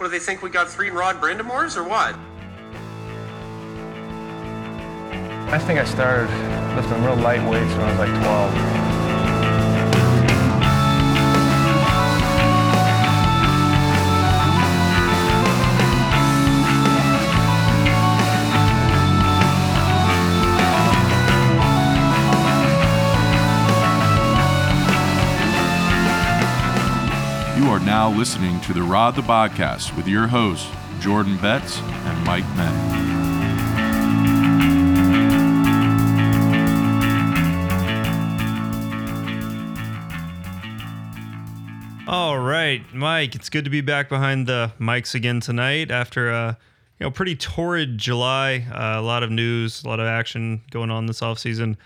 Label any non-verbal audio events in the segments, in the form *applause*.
What do they think we got three Rod Brind'Amours or what? I think I started lifting real light weights when I was like 12. You are now listening to the Rod the Podcast with your hosts, Jordan Betts and Mike Menn. All right, Mike, it's good to be back behind the mics again tonight after a you know pretty torrid July. Uh, a lot of news, a lot of action going on this offseason.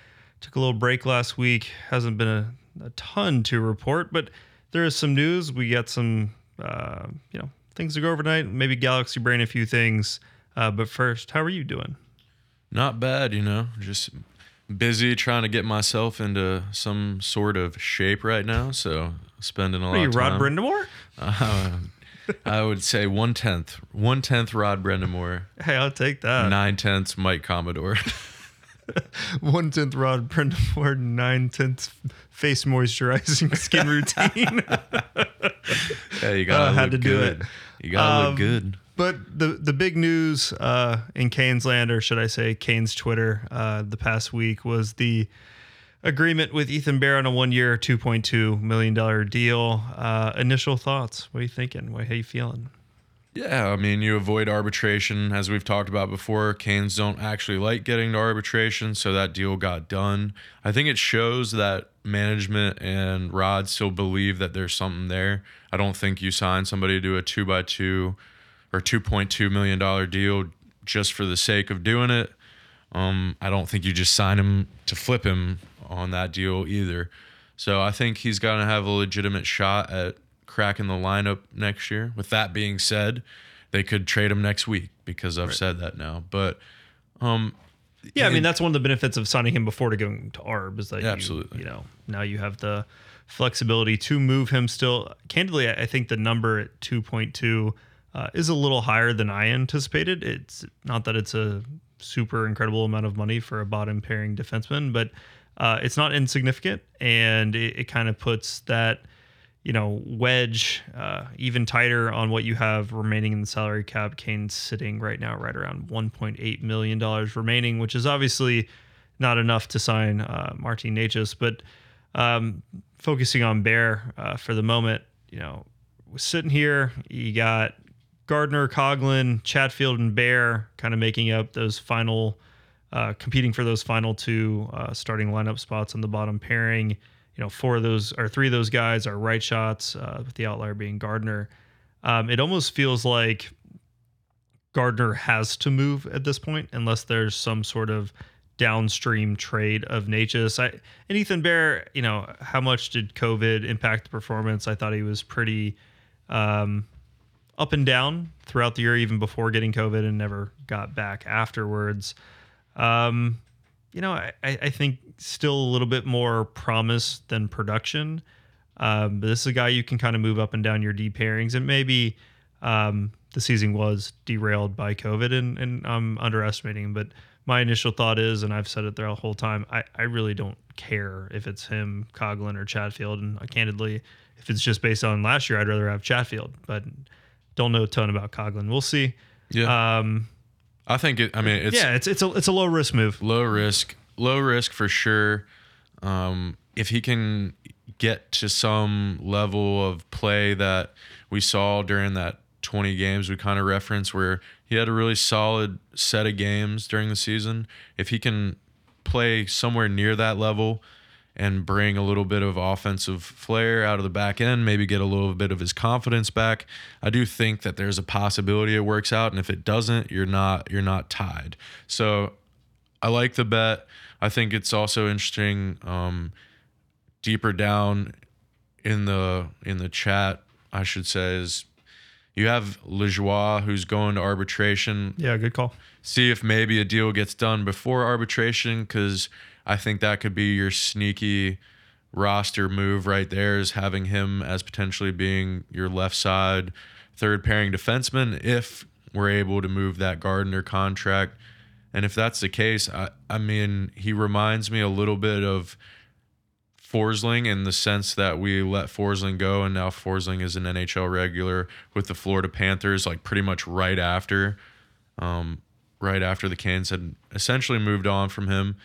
Took a little break last week. Hasn't been a, a ton to report, but there is some news. We got some uh, you know things to go over tonight. Maybe Galaxy Brain a few things. Uh, but first, how are you doing? Not bad, you know. Just busy trying to get myself into some sort of shape right now. So spending a lot Are you Rod. Brind'Amour? Uh, I would say one tenth, one tenth Rod Brind'Amour, Hey, I'll take that. nine tenths Mike Commodore. *laughs* One tenth Rod Brind'Amour, nine tenths face moisturizing *laughs* skin routine. *laughs* yeah, you gotta Uh, had look to do good. it. You gotta Um, look good. But the the big news uh, in Canes land, or should I say Canes Twitter, uh, the past week was the agreement with Ethan Bear on a one year, two point two million dollar deal. Uh, initial thoughts? What are you thinking? What, how you feeling? Yeah, I mean, you avoid arbitration, as we've talked about before. Canes don't actually like getting to arbitration, so that deal got done. I think it shows that management and Rod still believe that there's something there. I don't think you sign somebody to a two by two or two point two million dollar deal just for the sake of doing it. Um, I don't think you just sign him to flip him on that deal either. So I think he's going to have a legitimate shot at cracking the lineup next year. With that being said, they could trade him next week because I've said that now. But um, Yeah, I mean that's one of the benefits of signing him before to going to ARB is that you- Absolutely. you, know now you have the flexibility to move him. Still, candidly, I I think the number at two point two uh, is a little higher than I anticipated. It's not that it's a super incredible amount of money for a bottom pairing defenseman, but uh, it's not insignificant, and it, it kind of puts that you know, wedge uh, even tighter on what you have remaining in the salary cap. Canes sitting right now right around 1.8 million dollars remaining, which is obviously not enough to sign uh, Martin Necas. But um, focusing on Bear uh, for the moment, you know, sitting here, you got Gardiner, Coghlin, Chatfield, and Bear kind of making up those final, uh, competing for those final two uh, starting lineup spots on the bottom pairing you know, four of those or three of those guys are right shots, uh, with the outlier being Gardiner. Um, it almost feels like Gardiner has to move at this point, unless there's some sort of downstream trade of Necas. I and Ethan Bear, you know, how much did COVID impact the performance? I thought he was pretty um, up and down throughout the year, even before getting COVID, and never got back afterwards. Um, you know, I, I think still a little bit more promise than production. Um, but this is a guy you can kind of move up and down your D pairings, and maybe um, the season was derailed by COVID, and, and I'm underestimating. But my initial thought is, and I've said it throughout the whole time, I, I really don't care if it's him, Coghlin, or Chatfield. And uh, candidly, if it's just based on last year, I'd rather have Chatfield, but don't know a ton about Coghlin. We'll see. yeah, Um, I think it. I mean, it's yeah, it's it's a it's a low risk move. low risk, low risk for sure. Um, if he can get to some level of play that we saw during that 20 games we kind of referenced, where he had a really solid set of games during the season, if he can play somewhere near that level and bring a little bit of offensive flair out of the back end, maybe get a little bit of his confidence back. I do think that there's a possibility it works out, and if it doesn't, you're not you're not tied. So I like the bet. I think it's also interesting. Um, deeper down in the in the chat, I should say is you have Lajoie who's going to arbitration Yeah, good call. See if maybe a deal gets done before arbitration because I think that could be your sneaky roster move right there is having him as potentially being your left side third pairing defenseman if we're able to move that Gardiner contract. And if that's the case, I, I mean, he reminds me a little bit of Forsling in the sense that we let Forsling go and now Forsling is an NHL regular with the Florida Panthers, like pretty much right after, um, right after the Canes had essentially moved on from him.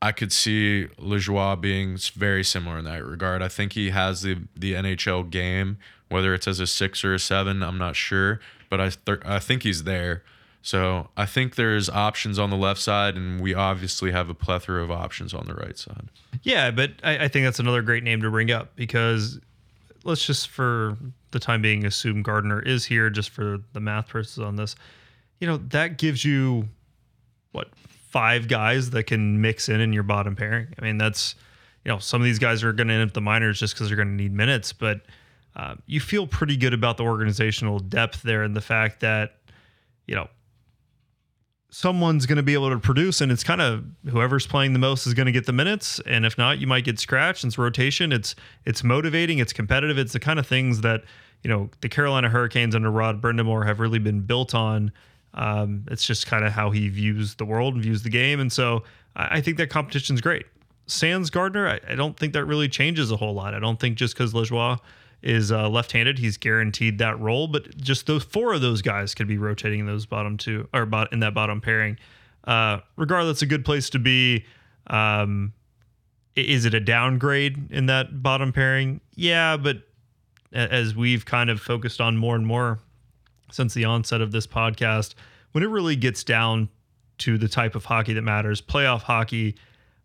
I could see Lajoie being very similar in that regard. I think he has the the NHL game, whether it's as a six or a seven, I'm not sure, but I th- I think he's there. So I think there's options on the left side, and we obviously have a plethora of options on the right side. Yeah, but I, I think that's another great name to bring up because let's just for the time being assume Gardiner is here just for the math purposes on this. You know, that gives you what five guys that can mix in in your bottom pairing. I mean, that's you know some of these guys are going to end up the minors just because they're going to need minutes, but uh, you feel pretty good about the organizational depth there and the fact that you know someone's going to be able to produce and it's kind of whoever's playing the most is going to get the minutes. And if not you might get scratched. It's rotation. It's it's motivating. It's competitive. It's the kind of things that you know the carolina hurricanes under rod brind'amour have really been built on um, it's just kind of how he views the world and views the game and so i, I think that competition's great sans gardiner I, I, don't think that really changes a whole lot i don't think just because lajoie is uh, left-handed. He's guaranteed that role, but just those four of those guys could be rotating in those bottom two or bot, in that bottom pairing. Uh, regardless, a good place to be. Um, is it a downgrade in that bottom pairing? Yeah, but as we've kind of focused on more and more since the onset of this podcast, when it really gets down to the type of hockey that matters, playoff hockey,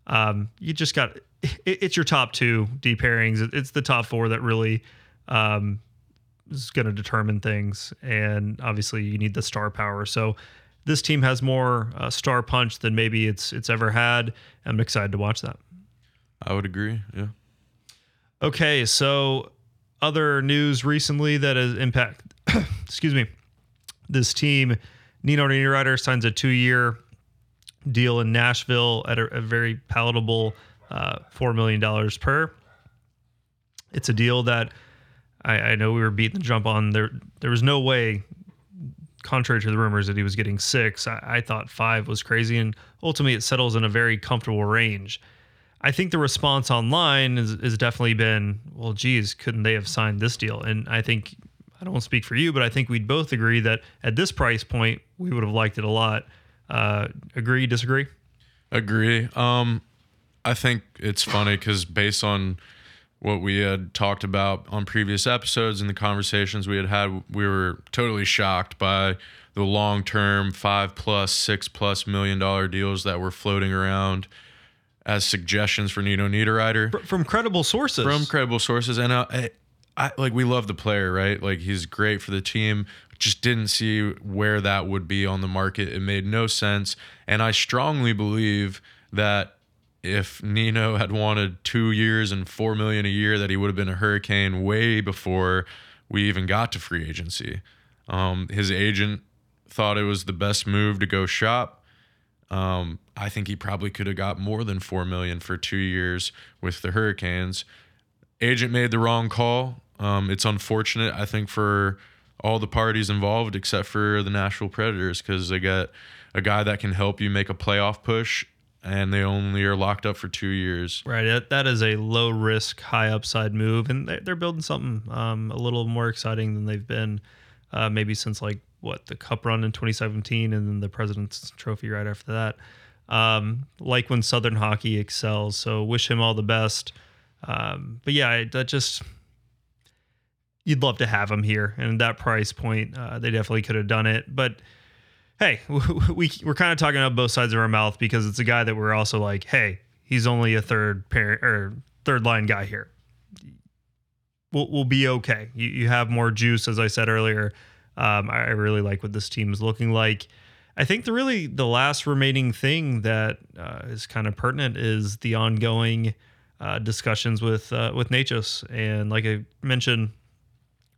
um, you just got it, it's your top two D pairings. It's the top four that really um, is going to determine things. And obviously, you need the star power. So this team has more uh, star punch than maybe it's it's ever had. I'm excited to watch that. I would agree. Yeah. Okay, so other news recently that has impact. *coughs* excuse me. This team, Nino Niederreiter signs a two-year deal in Nashville at a, a very palatable uh, four million dollars per. It's a deal that I, I know we were beating the jump on there. There was no way, contrary to the rumors, that he was getting six. I, I thought five was crazy, and ultimately it settles in a very comfortable range. I think the response online has, definitely been, well, geez, couldn't they have signed this deal? And I think I don't want to speak for you, but I think we'd both agree that at this price point, we would have liked it a lot. Uh, agree, disagree? Agree. Um, I think it's funny because based on what we had talked about on previous episodes and the conversations we had had, we were totally shocked by the long term five plus, six plus million dollar deals that were floating around as suggestions for Nino Niederreiter from credible sources. From credible sources, and uh, I, like we love the player, right? Like he's great for the team. Just didn't see where that would be on the market. It made no sense, and I strongly believe that if Nino had wanted two years and four million a year, that he would have been a hurricane way before we even got to free agency. Um, his agent thought it was the best move to go shop. Um, I think he probably could have got more than four million for two years with the Hurricanes. Agent made the wrong call. Um, it's unfortunate, I think, for all the parties involved except for the Nashville Predators because they got a guy that can help you make a playoff push and they only are locked up for two years. Right. That is a low risk, high upside move, and they're building something um, a little more exciting than they've been uh, maybe since like what the Cup run in 2017, and then the President's Trophy right after that. Um, like when Southern hockey excels. So wish him all the best. Um, but yeah, that just you'd love to have him here, and that price point, uh, they definitely could have done it, but hey, *laughs* we we're kind of talking out both sides of our mouth because it's a guy that we're also like, hey, he's only a third pair or third line guy here. We'll we'll be okay. You you have more juice, as I said earlier. Um, I really like what this team is looking like. I think the really the last remaining thing that uh, is kind of pertinent is the ongoing uh, discussions with uh, with Necas, and like I mentioned,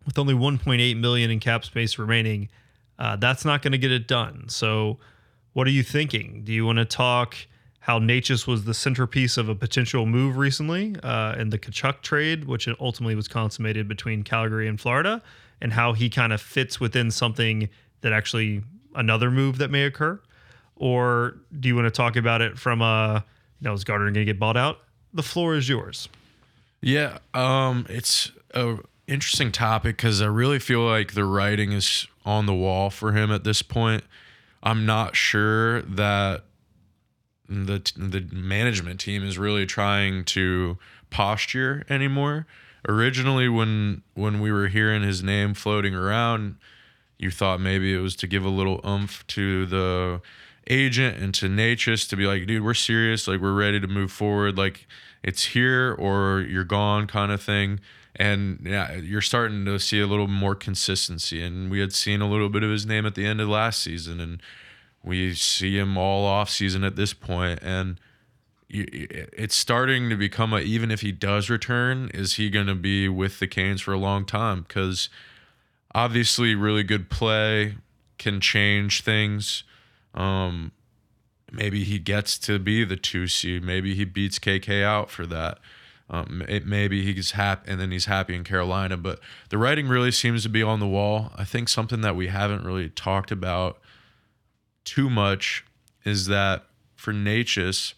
with only 1.8 million in cap space remaining, uh, that's not going to get it done. So, what are you thinking? Do you want to talk how Necas was the centerpiece of a potential move recently uh, in the Tkachuk trade, which ultimately was consummated between Calgary and Florida? and how he kind of fits within something that actually another move that may occur? Or do you want to talk about it from a, you know, is Gardiner going to get bought out? The floor is yours. Yeah, um, it's a interesting topic because I really feel like the writing is on the wall for him at this point. I'm not sure that the the management team is really trying to posture anymore. Originally, when when we were hearing his name floating around, you thought maybe it was to give a little oomph to the agent and to Necas to be like, dude, we're serious, like we're ready to move forward, like it's here or you're gone kind of thing. And yeah, you're starting to see a little more consistency. And we had seen a little bit of his name at the end of last season, and we see him all off season at this point, and it's starting to become a even if he does return, is he going to be with the Canes for a long time? Because obviously, really good play can change things. Um, maybe he gets to be the two seed. Maybe he beats KK out for that. Um, it, maybe he's happy and then he's happy in Carolina. But the writing really seems to be on the wall. I think something that we haven't really talked about too much is that for Necas,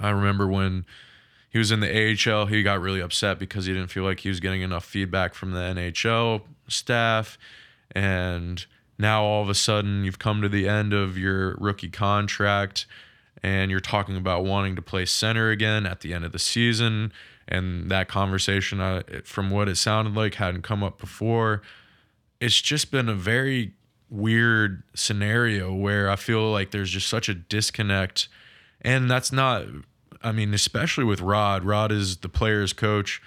I remember when he was in the AHL, he got really upset because he didn't feel like he was getting enough feedback from the NHL staff. And now all of a sudden you've come to the end of your rookie contract and you're talking about wanting to play center again at the end of the season. And that conversation, uh, from what it sounded like, hadn't come up before. It's just been a very weird scenario where I feel like there's just such a disconnect. And that's not, I mean, especially with Rod. Rod is the player's coach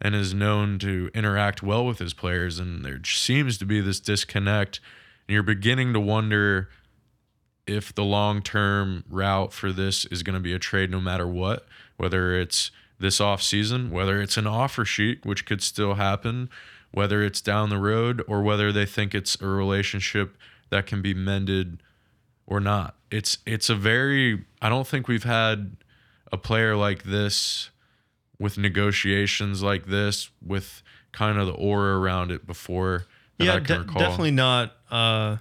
and is known to interact well with his players. And there seems to be this disconnect. And you're beginning to wonder if the long term route for this is going to be a trade no matter what, whether it's this off season, whether it's an offer sheet, which could still happen, whether it's down the road or whether they think it's a relationship that can be mended or not. It's it's a very I don't think we've had a player like this with negotiations like this with kind of the aura around it before. yeah, de- definitely not uh,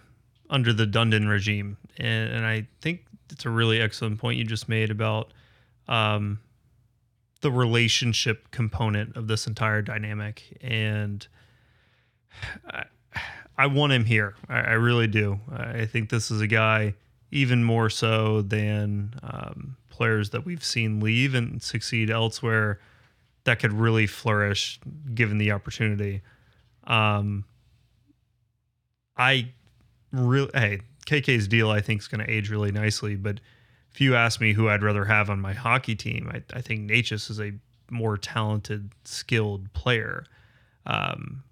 under the Dundon regime, and, and, I think it's a really excellent point you just made about um, the relationship component of this entire dynamic, and I, I want him here. I, I, really do. I think this is a guy even more so than um, players that we've seen leave and succeed elsewhere that could really flourish given the opportunity. Um, I really, hey, KK's deal I think is going to age really nicely. But if you ask me who I'd rather have on my hockey team, I, I think Necas is a more talented, skilled player. Um,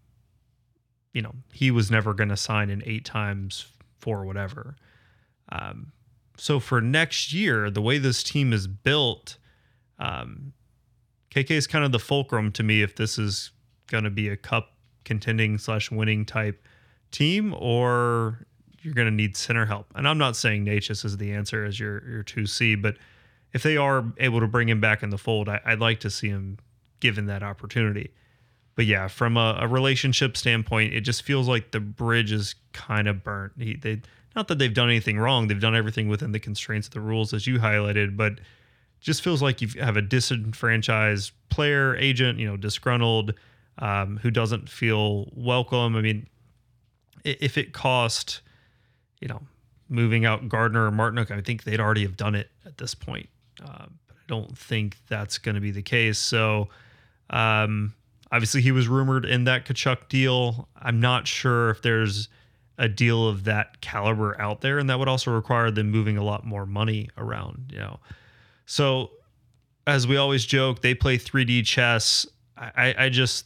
you know, he was never going to sign an eight times for whatever. Um, so for next year, the way this team is built, um, KK is kind of the fulcrum to me if this is going to be a cup contending slash winning type team or you're going to need center help. And I'm not saying Necas is the answer as your your 2C, but if they are able to bring him back in the fold, I, would like to see him given that opportunity but yeah, from a, a, relationship standpoint, it just feels like the bridge is kind of burnt. He, they not that they've done anything wrong; they've done everything within the constraints of the rules, as you highlighted. But just feels like you have a disenfranchised player, agent, you know, disgruntled, um, who doesn't feel welcome. I mean, if it cost, you know, moving out Gardiner or Martinook, I think they'd already have done it at this point. Uh, but I don't think that's going to be the case. So. Um, Obviously, he was rumored in that Tkachuk deal. I'm not sure if there's a deal of that caliber out there, and that would also require them moving a lot more money around. You know, so as we always joke, they play 3D chess. I, I just,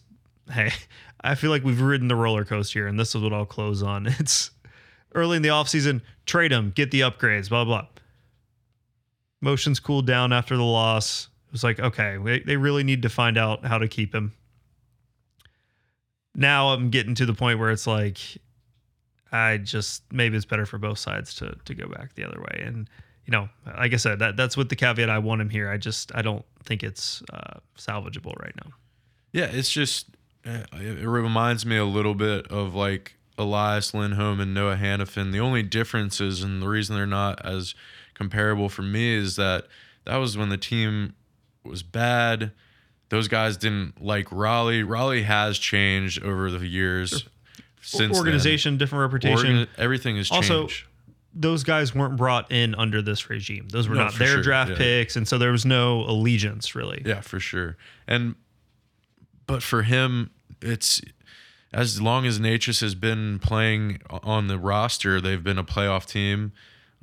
hey, *laughs* I feel like we've ridden the roller coaster here, and this is what I'll close on. *laughs* It's early in the offseason, trade him, get the upgrades, blah, blah. Motions cooled down after the loss. It was like, okay, they, really need to find out how to keep him now I'm getting to the point where it's like I just maybe it's better for both sides to to go back the other way. And you know, like I said, that that's with the caveat I want him here. I just I don't think it's uh, salvageable right now. Yeah, it's just it reminds me a little bit of like Elias Lindholm and Noah Hanifin. The only differences and the reason they're not as comparable for me is that that was when the team was bad. Those guys didn't like Raleigh. Raleigh has changed over the years. Since then. organization, different reputation. Organi- everything has changed. Also, those guys weren't brought in under this regime. Those were No, not their sure, draft yeah. picks, and so there was no allegiance really. Yeah, for sure. And but for him, it's as long as Necas has been playing on the roster, they've been a playoff team.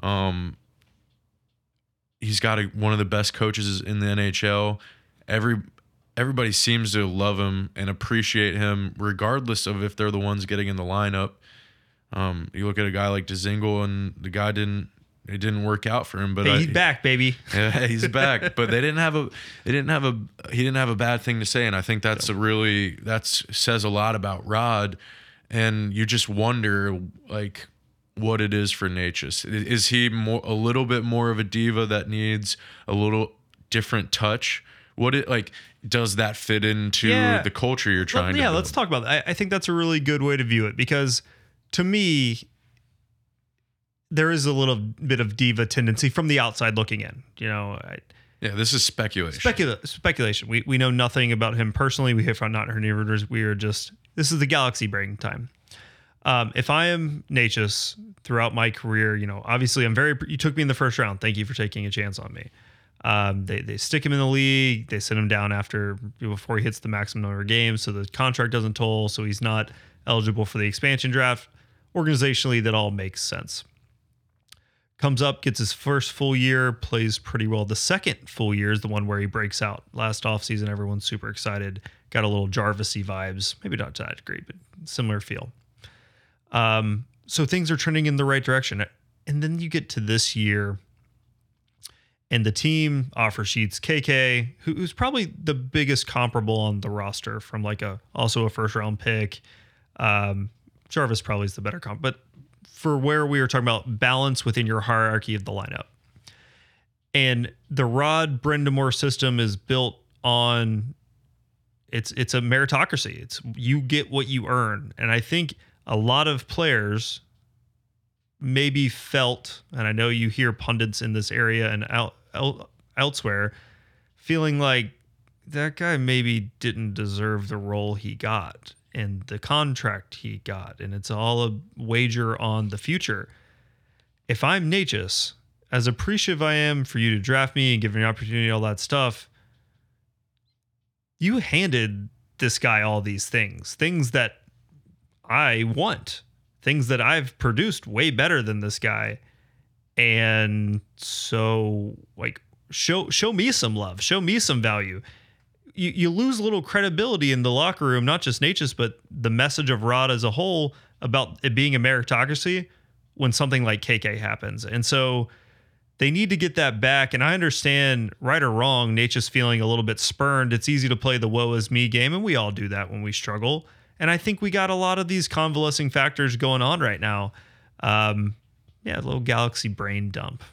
Um, he's got a, one of the best coaches in the NHL. Every everybody seems to love him and appreciate him, regardless of if they're the ones getting in the lineup. Um, you look at a guy like Dzingel, and the guy didn't. It didn't work out for him, but Hey, I, he's back, baby. *laughs* yeah, he's back. But they didn't have a they didn't have a he didn't have a bad thing to say, and I think that's a really that's says a lot about Rod. And you just wonder like what it is for Necas. Is he more a little bit more of a diva that needs a little different touch? What it like does that fit into Yeah. the culture you're Let- trying to yeah, build? let's talk about that. I, I think that's a really good way to view it because to me, there is a little bit of diva tendency from the outside looking in. You know, I, Yeah, this is speculation. specula- speculation. We, we know nothing about him personally. We have not heard any rumors. We are just, this is the galaxy brain time. Um, if I am Necas throughout my career, you know, obviously I'm very, you took me in the first round. Thank you for taking a chance on me. Um, they, they stick him in the league. They send him down after, before he hits the maximum number of games. So the contract doesn't toll. So he's not eligible for the expansion draft. Organizationally, that all makes sense comes up, gets his first full year, plays pretty well. The second full year is the one where he breaks out. Last offseason, everyone's super excited. Got a little Jarvisy vibes, maybe not to that degree, but similar feel. Um, so things are trending in the right direction. And then you get to this year, and the team offer sheets KK, who- who's probably the biggest comparable on the roster from like a also a first round pick. Um, Jarvis probably is the better comp, but for where we were talking about balance within your hierarchy of the lineup. And the Rod Brind'Amour system is built on it's it's a meritocracy. It's you get what you earn. And I think a lot of players maybe felt, and I know you hear pundits in this area and out, el elsewhere feeling like that guy maybe didn't deserve the role he got and the contract he got, and it's all a wager on the future. If I'm Necas, as appreciative I am for you to draft me and give me an opportunity, all that stuff, you handed this guy all these things, things that I want, things that I've produced way better than this guy. And so like show show me some love, show me some value. You you lose a little credibility in the locker room, not just Necas, but the message of Rod as a whole about it being a meritocracy when something like KK happens. And so they need to get that back. And I understand, right or wrong, Necas feeling a little bit spurned. It's easy to play the woe is me game, and we all do that when we struggle. And I think we got a lot of these convalescing factors going on right now. Um, yeah, a little galaxy brain dump. *laughs*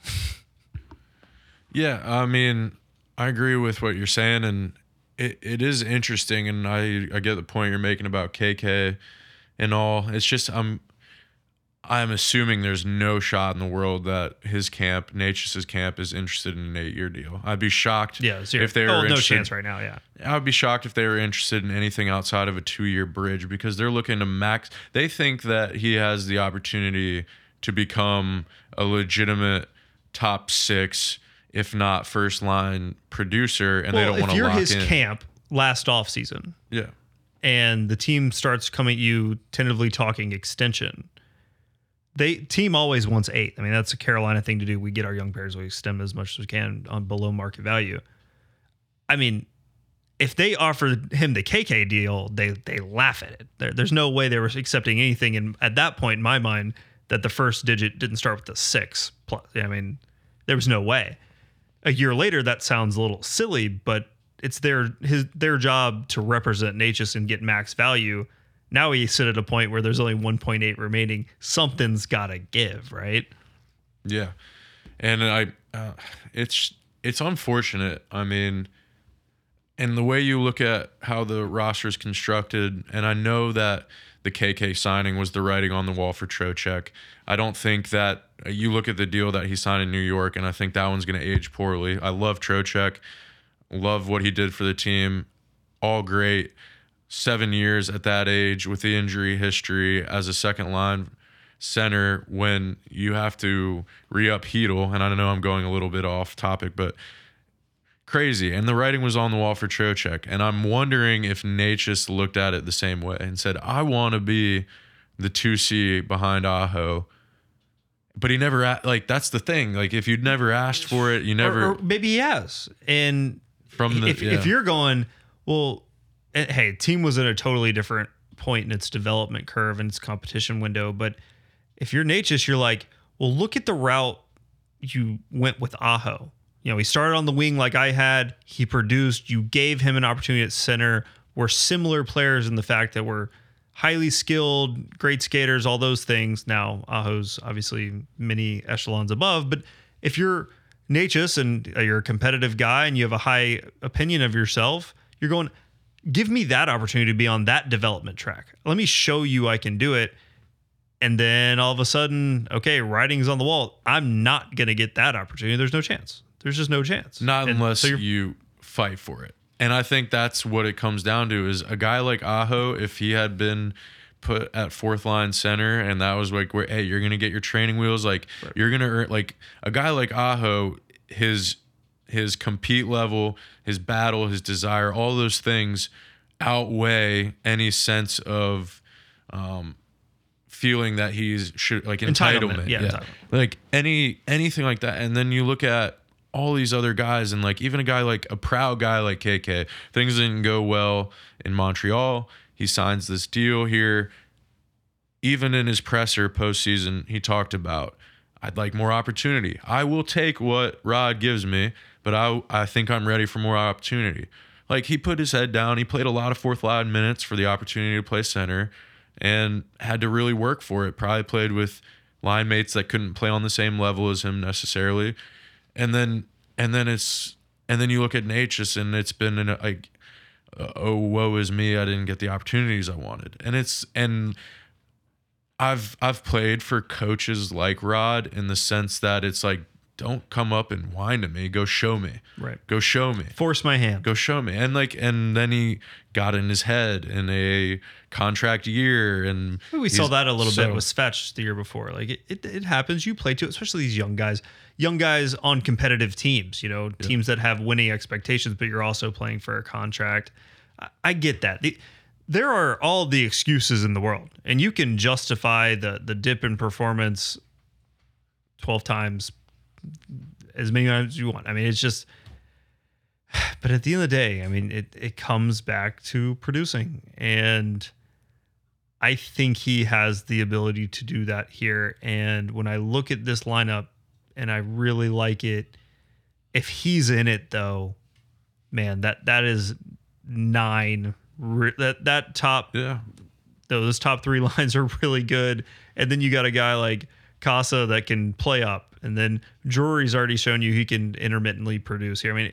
Yeah, I mean, I agree with what you're saying, and it, it is interesting, and I I get the point you're making about KK and all. It's just I'm I'm assuming there's no shot in the world that his camp, Necas' camp, is interested in an eight year deal. I'd be shocked Yeah, zero. if they were oh, no interested. chance right now. Yeah. I would be shocked if they were interested in anything outside of a two year bridge because they're looking to max. They think that he has the opportunity to become a legitimate top six, if not first line producer, and they don't want to. if you're his in. camp last off season, Yeah, and the team starts coming at you tentatively talking extension, they team always wants eight. I mean, that's a Carolina thing to do. We get our young players, we extend as much as we can on below market value. I mean, if they offered him the KK deal, they they laugh at it. There, there's no way they were accepting anything. And at that point, in my mind, that the first digit didn't start with the six plus. I mean, there was no way. A year later, that sounds a little silly, but it's their his their job to represent Necas and get max value. Now we sit at a point where there's only 1.8 remaining. Something's got to give, right? yeah, and I, uh, it's it's unfortunate. I mean, and the way you look at how the roster is constructed, and I know that the KK signing was the writing on the wall for Trocheck. I don't think that you look at the deal that he signed in New York, and I think that one's going to age poorly. I love Trocheck, love what he did for the team, all great. Seven years at that age with the injury history as a second line center when you have to re up Heedle, and I know I'm going a little bit off topic, but crazy. And the writing was on the wall for Trocheck. And I'm wondering if Necas looked at it the same way and said, I want to be the 2C behind Aho. But he never, a- like, that's the thing. Like, if you'd never asked for it, you never, or, or maybe he has. And from the, if, yeah. if you're going, well, eh, hey, team was in a totally different point in its development curve and its competition window. But if you're Necas, you're like, well, look at the route you went with Aho. You know, he started on the wing like I had. He produced. You gave him an opportunity at center. We're similar players in the fact that we're highly skilled, great skaters, all those things. Now, Aho's obviously many echelons above, but if you're Necas and you're a competitive guy and you have a high opinion of yourself, you're going, give me that opportunity to be on that development track. Let me show you I can do it. And then all of a sudden, okay, writing's on the wall. I'm not going to get that opportunity. There's no chance. There's just no chance. Not And unless so you're- fight for it. And I think that's what it comes down to is a guy like Aho, if he had been put at fourth line center and that was like where hey, you're gonna get your training wheels, like you're gonna earn like a guy like Aho, his his compete level, his battle, his desire, all those things outweigh any sense of um feeling that he's should like entitlement, Entitlement, yeah, entitlement. like any anything like that and then you look at all these other guys and like even a guy like a proud guy like KK things didn't go well in Montreal. He signs this deal here. Even in his presser postseason he talked about I'd like more opportunity. I will take what Rod gives me but I I think I'm ready for more opportunity. Like he put his head down. He played a lot of fourth line minutes for the opportunity to play center and had to really work for it. Probably played with line mates that couldn't play on the same level as him necessarily. And then and then it's and then you look at Necas and it's been in a, like oh woe is me I didn't get the opportunities I wanted. And it's and I've I've played for coaches like Rod in the sense that it's like don't come up and whine to me, go show me. Right. Go show me force my hand. go show me and like and then he got in his head in a contract year and We saw that a little so- bit with Svech the year before. Like it, it, it happens. You play too, especially these young guys, young guys on competitive teams. You know, teams that have winning expectations, but you're also playing for a contract. I, I get that. The, there are all the excuses in the world, and you can justify the the dip in performance twelve times, as many times as you want. I mean, it's just. *sighs* But at the end of the day, I mean, it it comes back to producing and. I think he has the ability to do that here. And when I look at this lineup and I really like it, if he's in it though, man, that that is nine. That that top yeah those top three *laughs* lines are really good. And then you got a guy like Kase that can play up. And then Drury's already shown you he can intermittently produce here. I mean,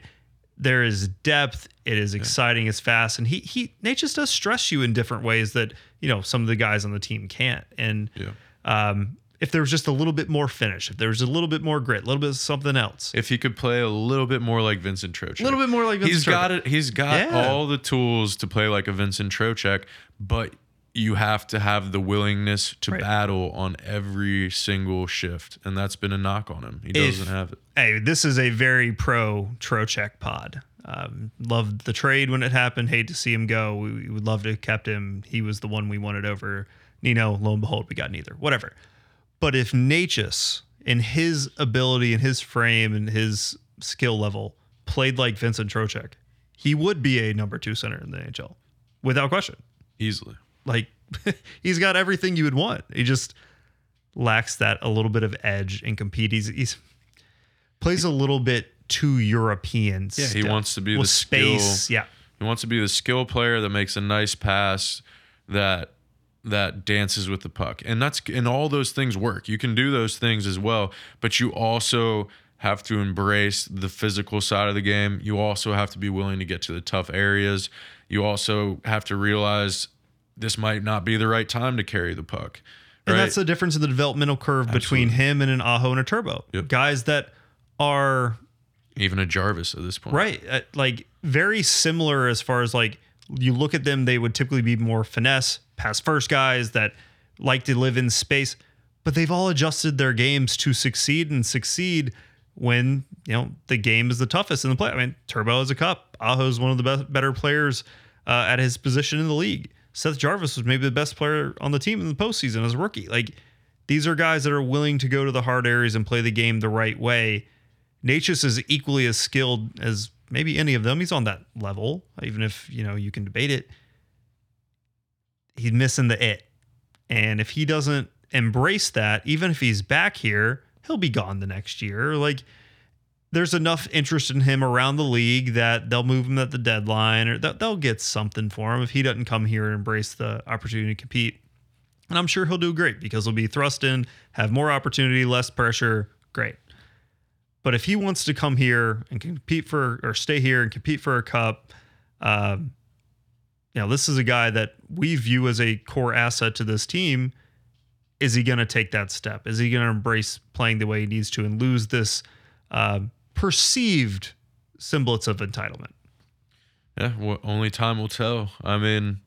there is depth. It is exciting. It's fast. And he he Nate just does stress you in different ways that, you know, some of the guys on the team can't. And yeah um, if there was just a little bit more finish, if there was a little bit more grit, a little bit of something else. if he could play a little bit more like Vincent Trocheck A little bit more like Vincent he's Vincent got it he's got Yeah. all the tools to play like a Vincent Trocheck but you have to have the willingness to Right. battle on every single shift and that's been a knock on him he If- doesn't have it hey, this is a very pro Trocheck pod. Um, loved the trade when it happened. Hate to see him go. We, we would love to have kept him. He was the one we wanted over Nino. Lo and behold, we got neither. Whatever. But if Necas, in his ability and his frame and his skill level, played like Vincent Trocheck, he would be a number two center in the NHL without question. easily Like *laughs* he's got everything you would want. He just lacks that a little bit of edge and compete. He's, he's plays a little bit too European. Yeah, he wants to be with the space. skill- Yeah, He wants to be the skill player that makes a nice pass that that dances with the puck. And that's and all those things work. You can do those things as well, but you also have to embrace the physical side of the game. You also have to be willing to get to the tough areas. You also have to realize this might not be the right time to carry the puck. And that's the difference in the developmental curve between him and an Aho and a Turbo. Yep. Guys that are even a Jarvis at this point. right, uh, like very similar as far as like you look at them, they would typically be more finesse, pass first guys that like to live in space, but they've all adjusted their games to succeed and succeed when you know the game is the toughest in the play. I mean, Turbo is a cup. Aho's one of the best, better players uh, at his position in the league. Seth Jarvis was maybe the best player on the team in the postseason as a rookie. Like these are guys that are willing to go to the hard areas and play the game the right way. Necas is equally as skilled as maybe any of them. He's on that level, even if you know you can debate it. He's missing the it, and if he doesn't embrace that, even if he's back here, he'll be gone the next year. Like there's enough interest in him around the league that they'll move him at the deadline or they'll get something for him if he doesn't come here and embrace the opportunity to compete. And I'm sure he'll do great because he'll be thrust in, have more opportunity, less pressure. Great. But if he wants to come here and compete for or stay here and compete for a cup, um, you know, this is a guy that we view as a core asset to this team. Is he going to take that step? Is he going to embrace playing the way he needs to and lose this uh, perceived semblance of entitlement? Yeah, well, only time will tell. I mean,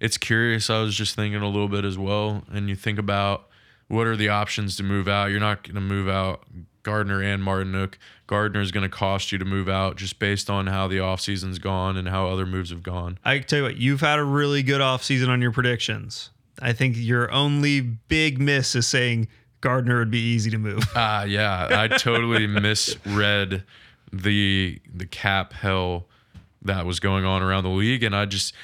it's curious. I was just thinking a little bit as well. And you think about what are the options to move out. You're not going to move out Gardiner and Martinook. Gardiner is going to cost you to move out just based on how the offseason's gone and how other moves have gone. I can tell you what, you've had a really good offseason on your predictions. I think your only big miss is saying Gardiner would be easy to move. *laughs* Ah, yeah, I totally *laughs* misread the the cap hell that was going on around the league, and I just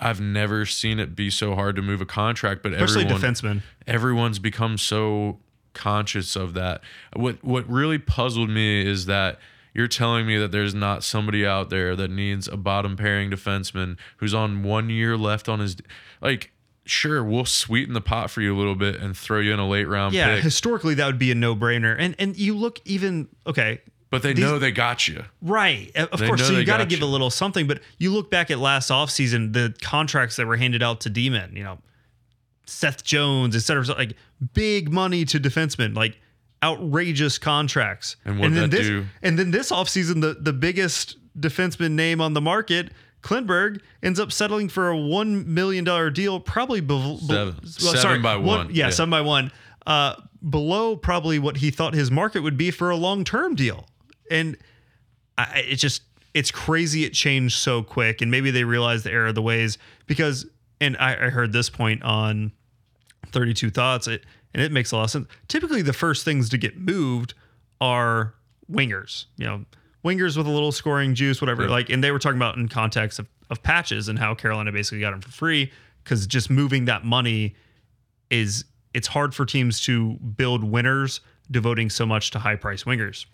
I've never seen it be so hard to move a contract. But Especially everyone, defensemen. everyone's become so conscious of that. What what really puzzled me is that you're telling me that there's not somebody out there that needs a bottom pairing defenseman who's on one year left on his like. Sure, we'll sweeten the pot for you a little bit and throw you in a late round Yeah, pick. historically that would be a no-brainer. And and you look even okay, But they These- know they got you. Right. Of They course. So you got to give you. a little something, but you look back at last offseason, the contracts that were handed out to D-men, you know, Seth Jones, et cetera, like big money to defensemen, like outrageous contracts. And what'd then that this, do? And then this offseason, the, the biggest defenseman name on the market, Klingberg, ends up settling for a $1 million deal, probably below. Seven. Seven by one, Yeah, yeah. seven by one. Uh, below probably what he thought his market would be for a long term deal. And I, it just it's crazy it changed so quick and maybe they realized the error of the ways because and I, I heard this point on 32 thoughts it and it makes a lot of sense typically the first things to get moved are wingers you know wingers with a little scoring juice whatever Yeah. like and they were talking about in context of, of patches and how carolina basically got them for free because just moving that money is it's hard for teams to build winners devoting so much to high price wingers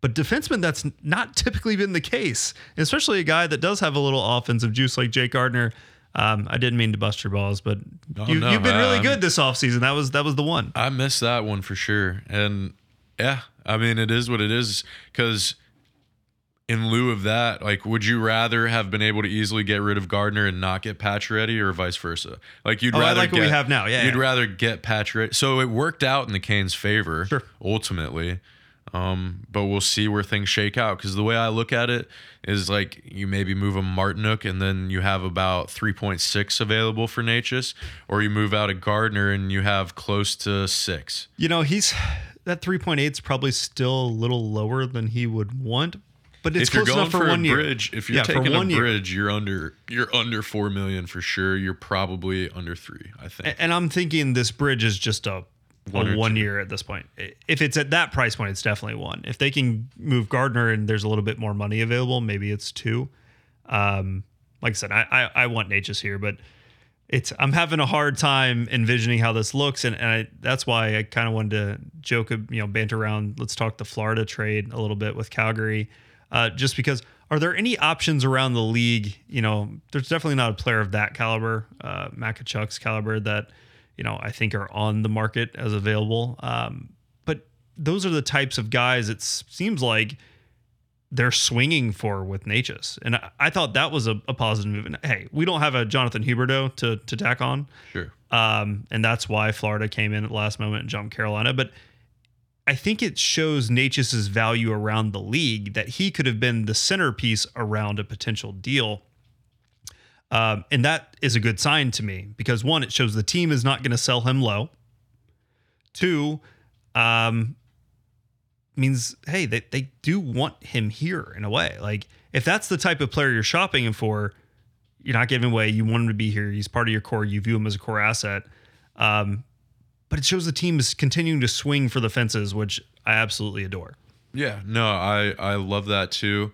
but defenseman, that's not typically been the case, especially a guy that does have a little offensive juice like Jake Gardiner. Um, I didn't mean to bust your balls, but Oh, you, no, you've been really good this offseason. That was that was the one. I missed that one for sure. And yeah, I mean, it is what it is. Because in lieu of that, like, would you rather have been able to easily get rid of Gardiner and not get Pacioretty, or vice versa? Like, you'd Oh, I rather like get, what we have now. Yeah, you'd yeah. rather get Pacioretty. So it worked out in the Canes' favor, Sure. ultimately. Um, but we'll see where things shake out. Because the way I look at it is like you maybe move a Martinook and then you have about 3.6 available for Necas, or you move out a Gardiner and you have close to six. You know, he's that 3.8 is probably still a little lower than he would want, but it's if you're close going enough for, for, one a year. bridge, if you're Yeah, for taking a one year. bridge, you're under you're under four million for sure. You're probably under three, I think. A- And I'm thinking this bridge is just a One or a one year at this point. I- If it's at that price point, it's definitely one. If they can move Gardiner and there's a little bit more money available, maybe it's two. Um, like I said, I I, I want Necas here, but it's I'm having a hard time envisioning how this looks, and, and I, that's why I kind of wanted to joke, you know, banter around. Let's talk the Florida trade a little bit with Calgary, uh, just because. Are there any options around the league? You know, there's definitely not a player of that caliber, uh, Makachuk's caliber, that you know I think are on the market as available. Um, but those are the types of guys it seems like they're swinging for with Necas. And I, I thought that was a, a positive move. And hey, we don't have a Jonathan Huberdeau to, to tack on. Sure. Um, and that's why Florida came in at the last moment and jumped Carolina. But I think it shows Necas's value around the league that he could have been the centerpiece around a potential deal. Um, and that is a good sign to me because one, it shows the team is not going to sell him low. Two, um, means hey, they, they do want him here in a way. Like if that's the type of player you're shopping him for, you're not giving away. You want him to be here. He's part of your core. You view him as a core asset. Um, but it shows the team is continuing to swing for the fences, which I absolutely adore. Yeah, no, I I love that too.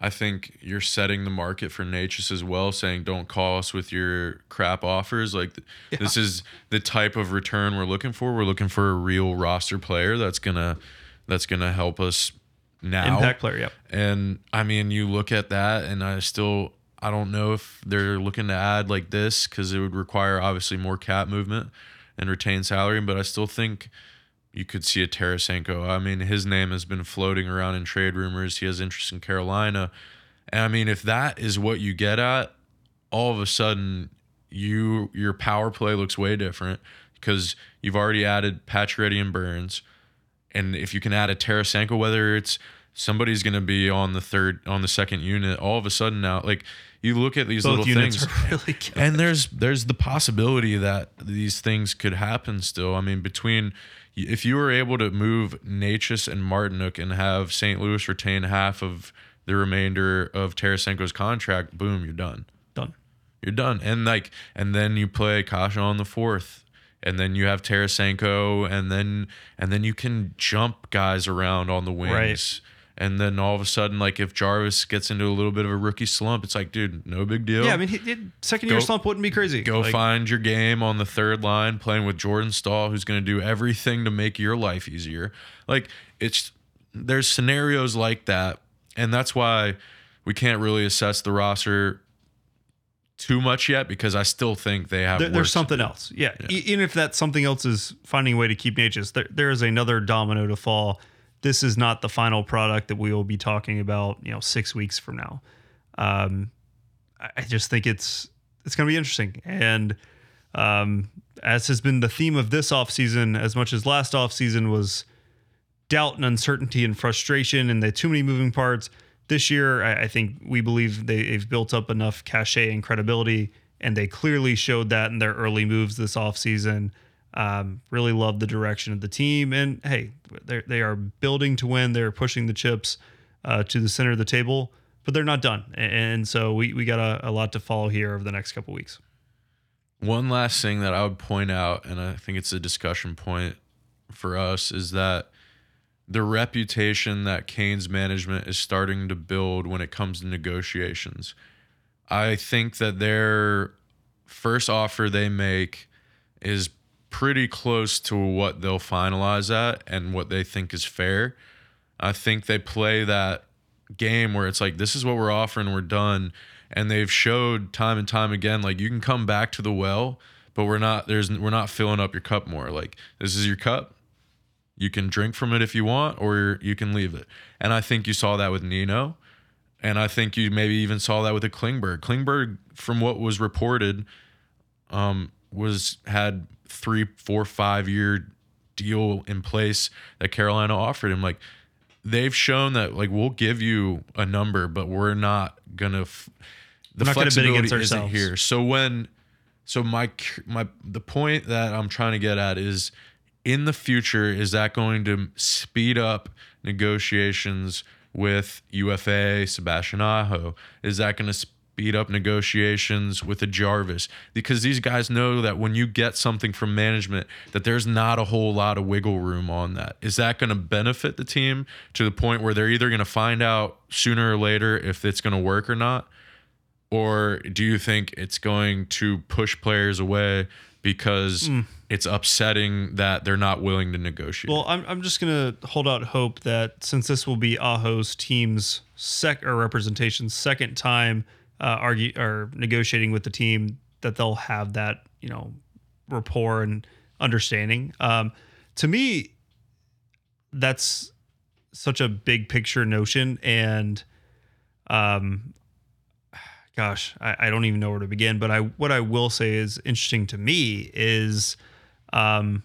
I think you're setting the market for Necas as well, saying don't call us with your crap offers. Like th- this is the type of return we're looking for. We're looking for a real roster player that's gonna that's gonna help us now. Impact player, yep. And I mean, you look at that, and I still I don't know if they're looking to add like this because it would require obviously more cap movement and retain salary. But I still think you could see a Tarasenko. I mean, his name has been floating around in trade rumors. He has interest in Carolina, and I mean, if that is what you get at, all of a sudden you your power play looks way different because you've already added Pacioretty and Burns, and if you can add a Tarasenko, whether it's somebody's going to be on the third on the second unit, all of a sudden now, like you look at these Both little things, *laughs* really and there's there's the possibility that these things could happen still. I mean, between if you were able to move Necas and Martinook and have St. Louis retain half of the remainder of Tarasenko's contract, boom, you're done. Done. You're done. And like and then you play Kase on the fourth. And then you have Tarasenko and then and then you can jump guys around on the wings. Right. And then all of a sudden, like if Jarvis gets into a little bit of a rookie slump, it's like, dude, no big deal. Yeah, I mean, he, he- second year Go- slump wouldn't be crazy. Go Like, find your game on the third line, playing with Jordan Staal, who's going to do everything to make your life easier. Like it's there's scenarios like that, and that's why we can't really assess the roster too much yet because I still think they have. There, there's something else. Yeah. E- even if that something else is finding a way to keep Necas, there, there is another domino to fall. This is not the final product that we will be talking about, you know, six weeks from now. Um, I, I just think it's it's going to be interesting. And um, as has been the theme of this offseason, as much as last offseason was doubt and uncertainty and frustration and the too many moving parts. This year, I, I think we believe they, they've built up enough cachet and credibility, and they clearly showed that in their early moves this offseason. Um, really love the direction of the team, and hey, they they are building to win. They're pushing the chips uh, to the center of the table, but they're not done, and, and so we we got a, a lot to follow here over the next couple weeks. One last thing that I would point out, and I think it's a discussion point for us, is that the reputation that Canes' management is starting to build when it comes to negotiations. I think that their first offer they make is pretty close to what they'll finalize at and what they think is fair. I think they play that game where it's like this is what we're offering, we're done, and they've showed time and time again like you can come back to the well, but we're not there's we're not filling up your cup more. Like this is your cup. You can drink from it if you want, or you can leave it. And I think you saw that with Nino. And I think you maybe even saw that with a Klingberg. Klingberg, from what was reported, um, was had three, four, five year deal in place that Carolina offered him. Like they've shown that like we'll give you a number, but we're not gonna. F- the We're flexibility isn't ourselves. here. So when, so my my the point that I'm trying to get at is, in the future, is that going to speed up negotiations with UFA, Sebastian Aho? Is that going to speed up negotiations with a Jarvis? Because these guys know that when you get something from management, that there's not a whole lot of wiggle room on that. Is that going to benefit the team to the point where they're either going to find out sooner or later if it's going to work or not? Or do you think it's going to push players away because hmm. It's upsetting that they're not willing to negotiate? Well, I'm, I'm just going to hold out hope that since this will be Aho's team's sec or representation's second time uh, argue or negotiating with the team, that they'll have that you know rapport and understanding. Um, to me, that's such a big picture notion and um gosh I, I don't even know where to begin but i what i will say is interesting to me is um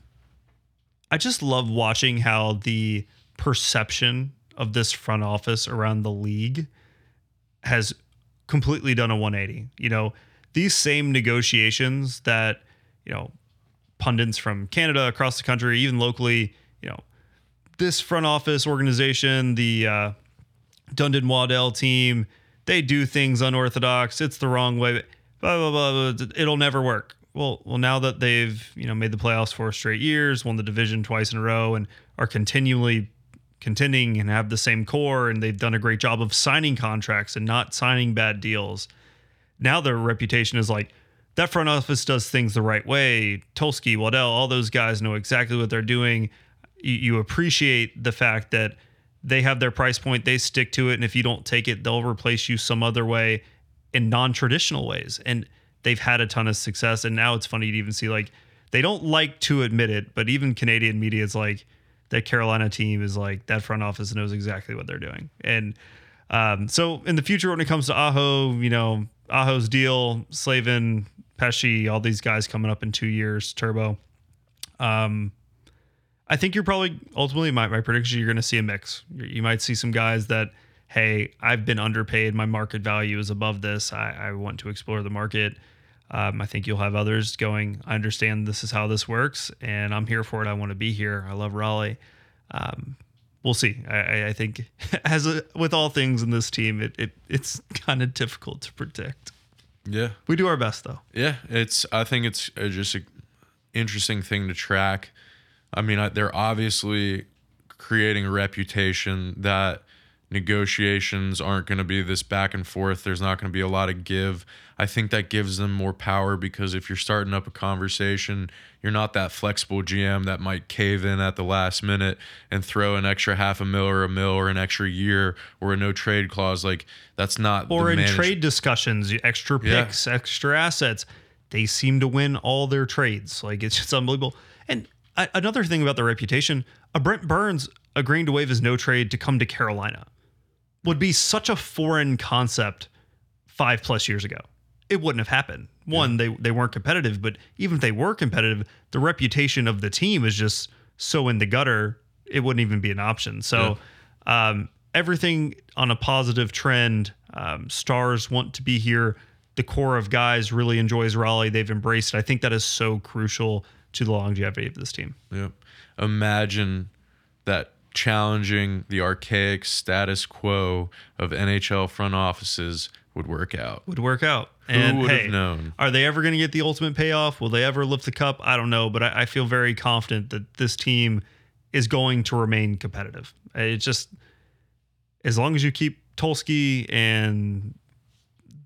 i just love watching how the perception of this front office around the league has completely done a 180 you know these same negotiations that you know pundits from canada across the country even locally you know this front office organization, the uh, Dundon Waddell team, they do things unorthodox. It's the wrong way. Blah, blah, blah, blah. It'll never work. Well, well, now that they've you know made the playoffs four straight years, won the division twice in a row, and are continually contending and have the same core, and they've done a great job of signing contracts and not signing bad deals. Now their reputation is like that front office does things the right way. Tulsky, Waddell, all those guys know exactly what they're doing you, you appreciate the fact that they have their price point, they stick to it, and if you don't take it, they'll replace you some other way in non-traditional ways. And they've had a ton of success. And now it's funny to even see like they don't like to admit it, but even Canadian media is like that Carolina team is like that front office knows exactly what they're doing. And um, so in the future, when it comes to Aho, you know, Aho's deal, Slavin, Pesce, all these guys coming up in two years, Turbo. Um, I think you're probably ultimately my, my prediction you're going to see a mix. You might see some guys that, hey, I've been underpaid. My market value is above this. I, I want to explore the market. Um, I think you'll have others going, I understand this is how this works and I'm here for it. I want to be here. I love Raleigh. Um, we'll see. I, I think *laughs* as a, with all things in this team, it, it it's *laughs* kind of difficult to predict. Yeah. We do our best though. Yeah, it's. I think it's uh, just an interesting thing to track. I mean, I- they're obviously creating a reputation that negotiations aren't going to be this back and forth. There's not going to be a lot of give. I think that gives them more power because if you're starting up a conversation, you're not that flexible GM that might cave in at the last minute and throw an extra half a mil or a mil or an extra year or a no trade clause. Like that's not or in manage- trade discussions, extra Yeah. picks, extra assets. They seem to win all their trades. Like it's just unbelievable. And another thing about their reputation, a Brent Burns agreeing to waive his no trade to come to Carolina would be such a foreign concept five plus years ago. It wouldn't have happened. One, they they weren't competitive, but even if they were competitive, the reputation of the team is just so in the gutter, it wouldn't even be an option. So um, everything on a positive trend. Um, stars want to be here. The core of guys really enjoys Raleigh. They've embraced it. I think that is so crucial to the longevity of this team. Yep. Imagine that challenging the archaic status quo of NHL front offices would work out. Would work out. Who And would have known? Are they ever going to get the ultimate payoff? Will they ever lift the cup? I don't know, but I, I feel very confident that this team is going to remain competitive. It's just as long as you keep Tulsky and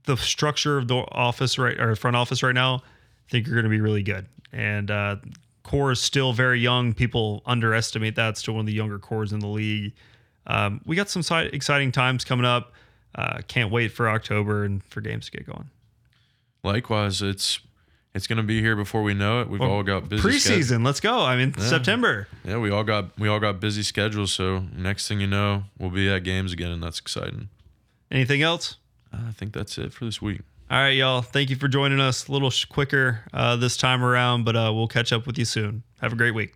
the structure of the office right or front office right now, I think you're going to be really good. And uh, core is still very young. People underestimate that. It's still one of the younger cores in the league. Um, we got some exciting times coming up. Uh, can't wait for October and for games to get going. Likewise, it's it's going to be here before we know it. We've all got busy sched- preseason. Let's go. I mean, September. Yeah, we all got we all got busy schedules. So next thing you know, we'll be at games again, and that's exciting. Anything else? I think that's it for this week. All right, y'all. Thank you for joining us. A little quicker uh, this time around, but uh, we'll catch up with you soon. Have a great week.